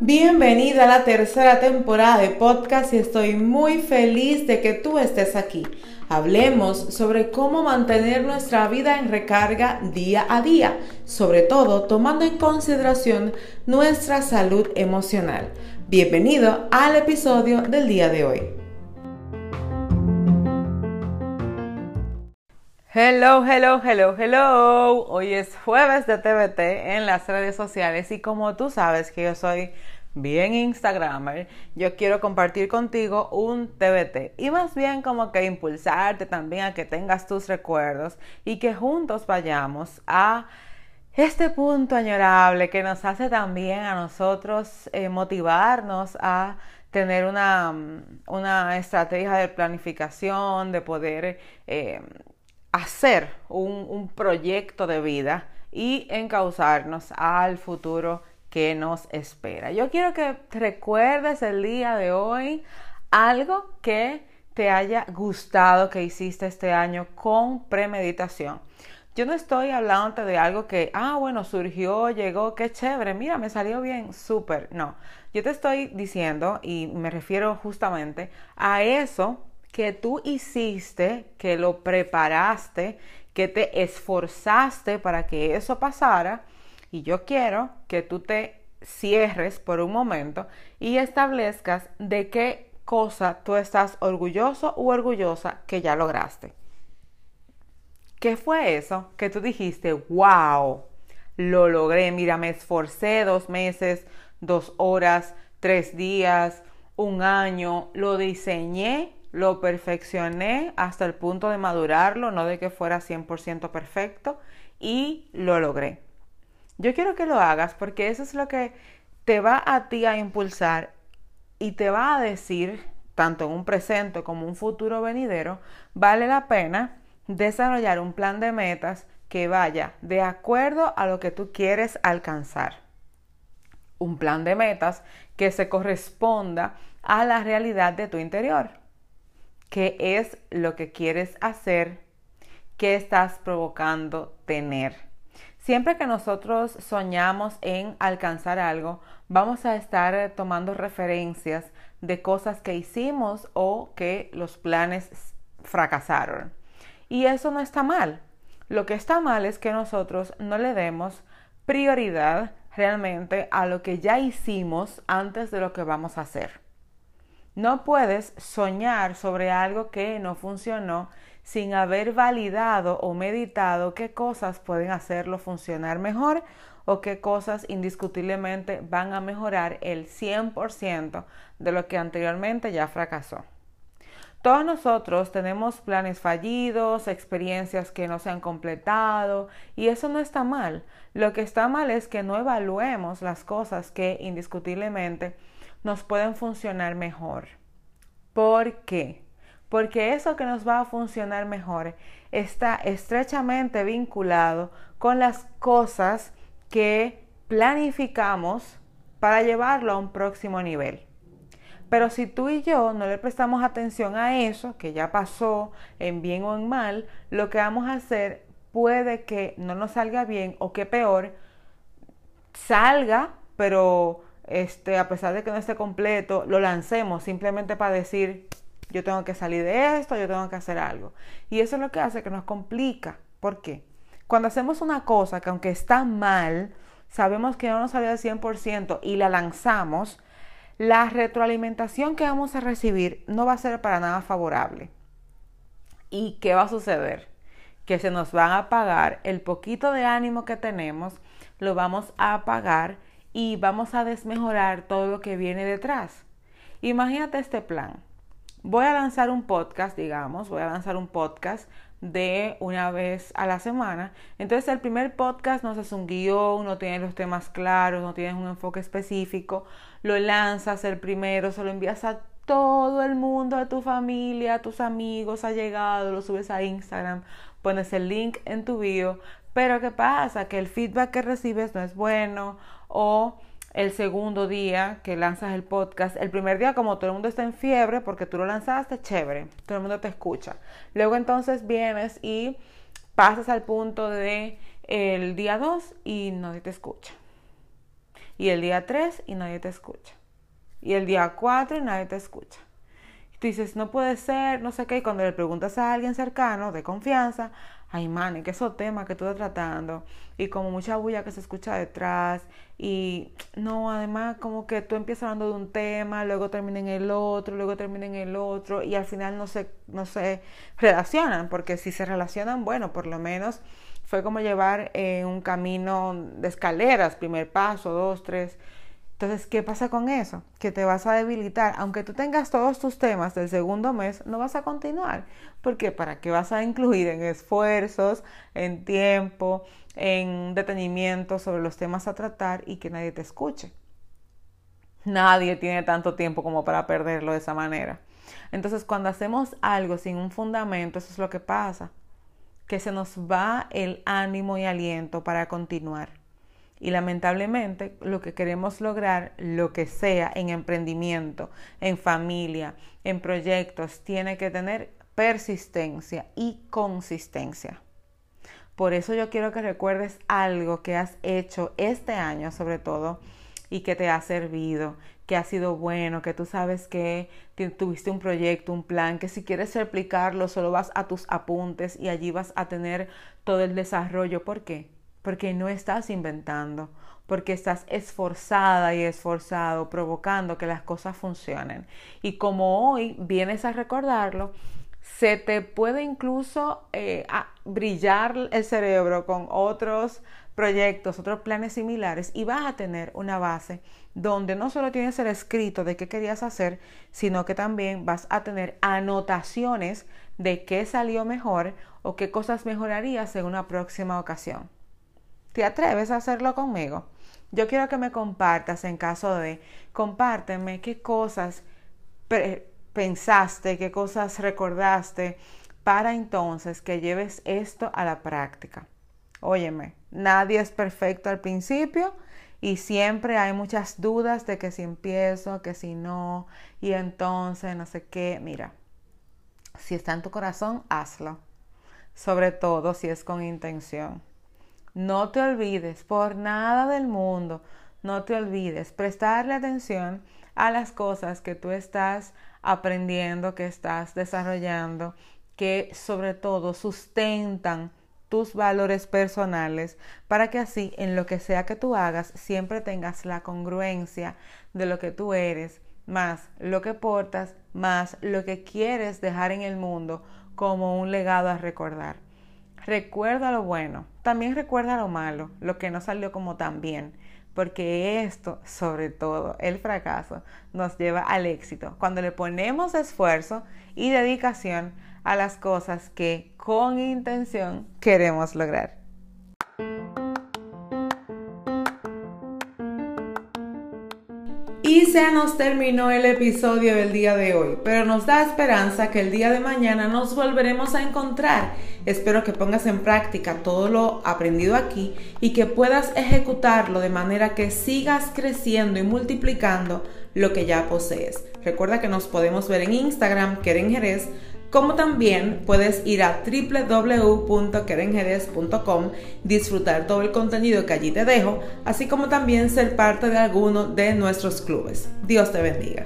Bienvenida a la tercera temporada de podcast y estoy muy feliz de que tú estés aquí. Hablemos sobre cómo mantener nuestra vida en recarga día a día, sobre todo tomando en consideración nuestra salud emocional. Bienvenido al episodio del día de hoy. Hello, hello, hello, hello. Hoy es jueves de TBT en las redes sociales y como tú sabes que yo soy bien Instagramer, yo quiero compartir contigo un TBT y más bien como que impulsarte también a que tengas tus recuerdos y que juntos vayamos a este punto añorable que nos hace también a nosotros eh, motivarnos a tener una, una, estrategia de planificación, de poder eh, hacer un, proyecto de vida y encauzarnos al futuro que nos espera. Yo quiero que recuerdes el día de hoy algo que te haya gustado que hiciste este año con premeditación. Yo no estoy hablando de algo que, ah, bueno, surgió, llegó, qué chévere, mira, me salió bien, súper. No, yo te estoy diciendo, y me refiero justamente a eso que tú hiciste, que lo preparaste, que te esforzaste para que eso pasara y yo quiero que tú te cierres por un momento y establezcas de qué cosa tú estás orgulloso u orgullosa que ya lograste. ¿Qué fue eso que tú dijiste, wow, lo logré, mira, me esforcé dos meses, dos horas, tres días, un año, lo diseñé, lo perfeccioné hasta el punto de madurarlo, no de que fuera 100% perfecto, y lo logré. Yo quiero que lo hagas porque eso es lo que te va a ti a impulsar y te va a decir, tanto en un presente como un futuro venidero, vale la pena desarrollar un plan de metas que vaya de acuerdo a lo que tú quieres alcanzar. Un plan de metas que se corresponda a la realidad de tu interior. ¿Qué es lo que quieres hacer? ¿Qué estás provocando tener? Siempre que nosotros soñamos en alcanzar algo, vamos a estar tomando referencias de cosas que hicimos o que los planes fracasaron. Y eso no está mal. Lo que está mal es que nosotros no le demos prioridad realmente a lo que ya hicimos antes de lo que vamos a hacer. No puedes soñar sobre algo que no funcionó sin haber validado o meditado qué cosas pueden hacerlo funcionar mejor o qué cosas indiscutiblemente van a mejorar el 100% de lo que anteriormente ya fracasó. Todos nosotros tenemos planes fallidos, experiencias que no se han completado y eso no está mal. Lo que está mal es que no evaluemos las cosas que indiscutiblemente nos pueden funcionar mejor. ¿Por qué? porque eso que nos va a funcionar mejor está estrechamente vinculado con las cosas que planificamos para llevarlo a un próximo nivel. Pero si tú y yo no le prestamos atención a eso, que ya pasó en bien o en mal, lo que vamos a hacer puede que no nos salga bien o que peor, salga, pero este, a pesar de que no esté completo, lo lancemos simplemente para decir, yo tengo que salir de esto, yo tengo que hacer algo. Y eso es lo que hace que nos complica. ¿Por qué? Cuando hacemos una cosa que aunque está mal, sabemos que no nos salió al 100% y la lanzamos, la retroalimentación que vamos a recibir no va a ser para nada favorable. ¿Y qué va a suceder? Que se nos van a apagar el poquito de ánimo que tenemos, lo vamos a apagar y vamos a desmejorar todo lo que viene detrás. Imagínate este plan voy a lanzar un podcast, digamos, voy a lanzar un podcast de una vez a la semana. Entonces el primer podcast no es un guion, no tiene los temas claros, no tienes un enfoque específico, lo lanzas el primero, se lo envías a todo el mundo, a tu familia, a tus amigos, ha llegado, lo subes a Instagram, pones el link en tu bio, pero ¿qué pasa? Que el feedback que recibes no es bueno o el segundo día que lanzas el podcast. El primer día, como todo el mundo está en fiebre, porque tú lo lanzaste, chévere, todo el mundo te escucha. Luego entonces vienes y pasas al punto de el día 2 y nadie te escucha. Y el día 3 y nadie te escucha. Y el día 4 y nadie te escucha. Tú dices, no puede ser, no sé qué. Y cuando le preguntas a alguien cercano, de confianza, ay, man, que esos temas que tú estás tratando. Y como mucha bulla que se escucha detrás. Y no, además, como que tú empiezas hablando de un tema, luego termina en el otro, luego termina en el otro. Y al final no se, no se relacionan. Porque si se relacionan, bueno, por lo menos fue como llevar eh, un camino de escaleras, primer paso, dos, tres. Entonces, ¿qué pasa con eso? Que te vas a debilitar. Aunque tú tengas todos tus temas del segundo mes, no vas a continuar. Porque para qué vas a incluir en esfuerzos, en tiempo, en detenimiento sobre los temas a tratar y que nadie te escuche. Nadie tiene tanto tiempo como para perderlo de esa manera. Entonces, cuando hacemos algo sin un fundamento, eso es lo que pasa que se nos va el ánimo y aliento para continuar. Y lamentablemente lo que queremos lograr, lo que sea en emprendimiento, en familia, en proyectos, tiene que tener persistencia y consistencia. Por eso yo quiero que recuerdes algo que has hecho este año sobre todo y que te ha servido, que ha sido bueno, que tú sabes que tuviste un proyecto, un plan, que si quieres replicarlo, solo vas a tus apuntes y allí vas a tener todo el desarrollo. ¿Por qué? Porque no estás inventando, porque estás esforzada y esforzado, provocando que las cosas funcionen. Y como hoy vienes a recordarlo, se te puede incluso eh, brillar el cerebro con otros proyectos, otros planes similares y vas a tener una base donde no solo tienes el escrito de qué querías hacer, sino que también vas a tener anotaciones de qué salió mejor o qué cosas mejorarías en una próxima ocasión. ¿Te atreves a hacerlo conmigo? Yo quiero que me compartas en caso de, compárteme qué cosas pensaste, qué cosas recordaste para entonces que lleves esto a la práctica. Óyeme, nadie es perfecto al principio y siempre hay muchas dudas de que si empiezo, que si no, y entonces no sé qué. Mira, si está en tu corazón, hazlo. Sobre todo si es con intención. No te olvides por nada del mundo, no te olvides prestarle atención a las cosas que tú estás aprendiendo, que estás desarrollando, que sobre todo sustentan tus valores personales para que así en lo que sea que tú hagas siempre tengas la congruencia de lo que tú eres, más lo que portas, más lo que quieres dejar en el mundo como un legado a recordar. Recuerda lo bueno, también recuerda lo malo, lo que no salió como tan bien, porque esto, sobre todo el fracaso, nos lleva al éxito. Cuando le ponemos esfuerzo y dedicación a las cosas que con intención queremos lograr. Y se nos terminó el episodio del día de hoy, pero nos da esperanza que el día de mañana nos volveremos a encontrar. Espero que pongas en práctica todo lo aprendido aquí y que puedas ejecutarlo de manera que sigas creciendo y multiplicando lo que ya posees. Recuerda que nos podemos ver en Instagram, Keren Jerez, como también puedes ir a www.kerenjerez.com, disfrutar todo el contenido que allí te dejo, así como también ser parte de alguno de nuestros clubes. Dios te bendiga.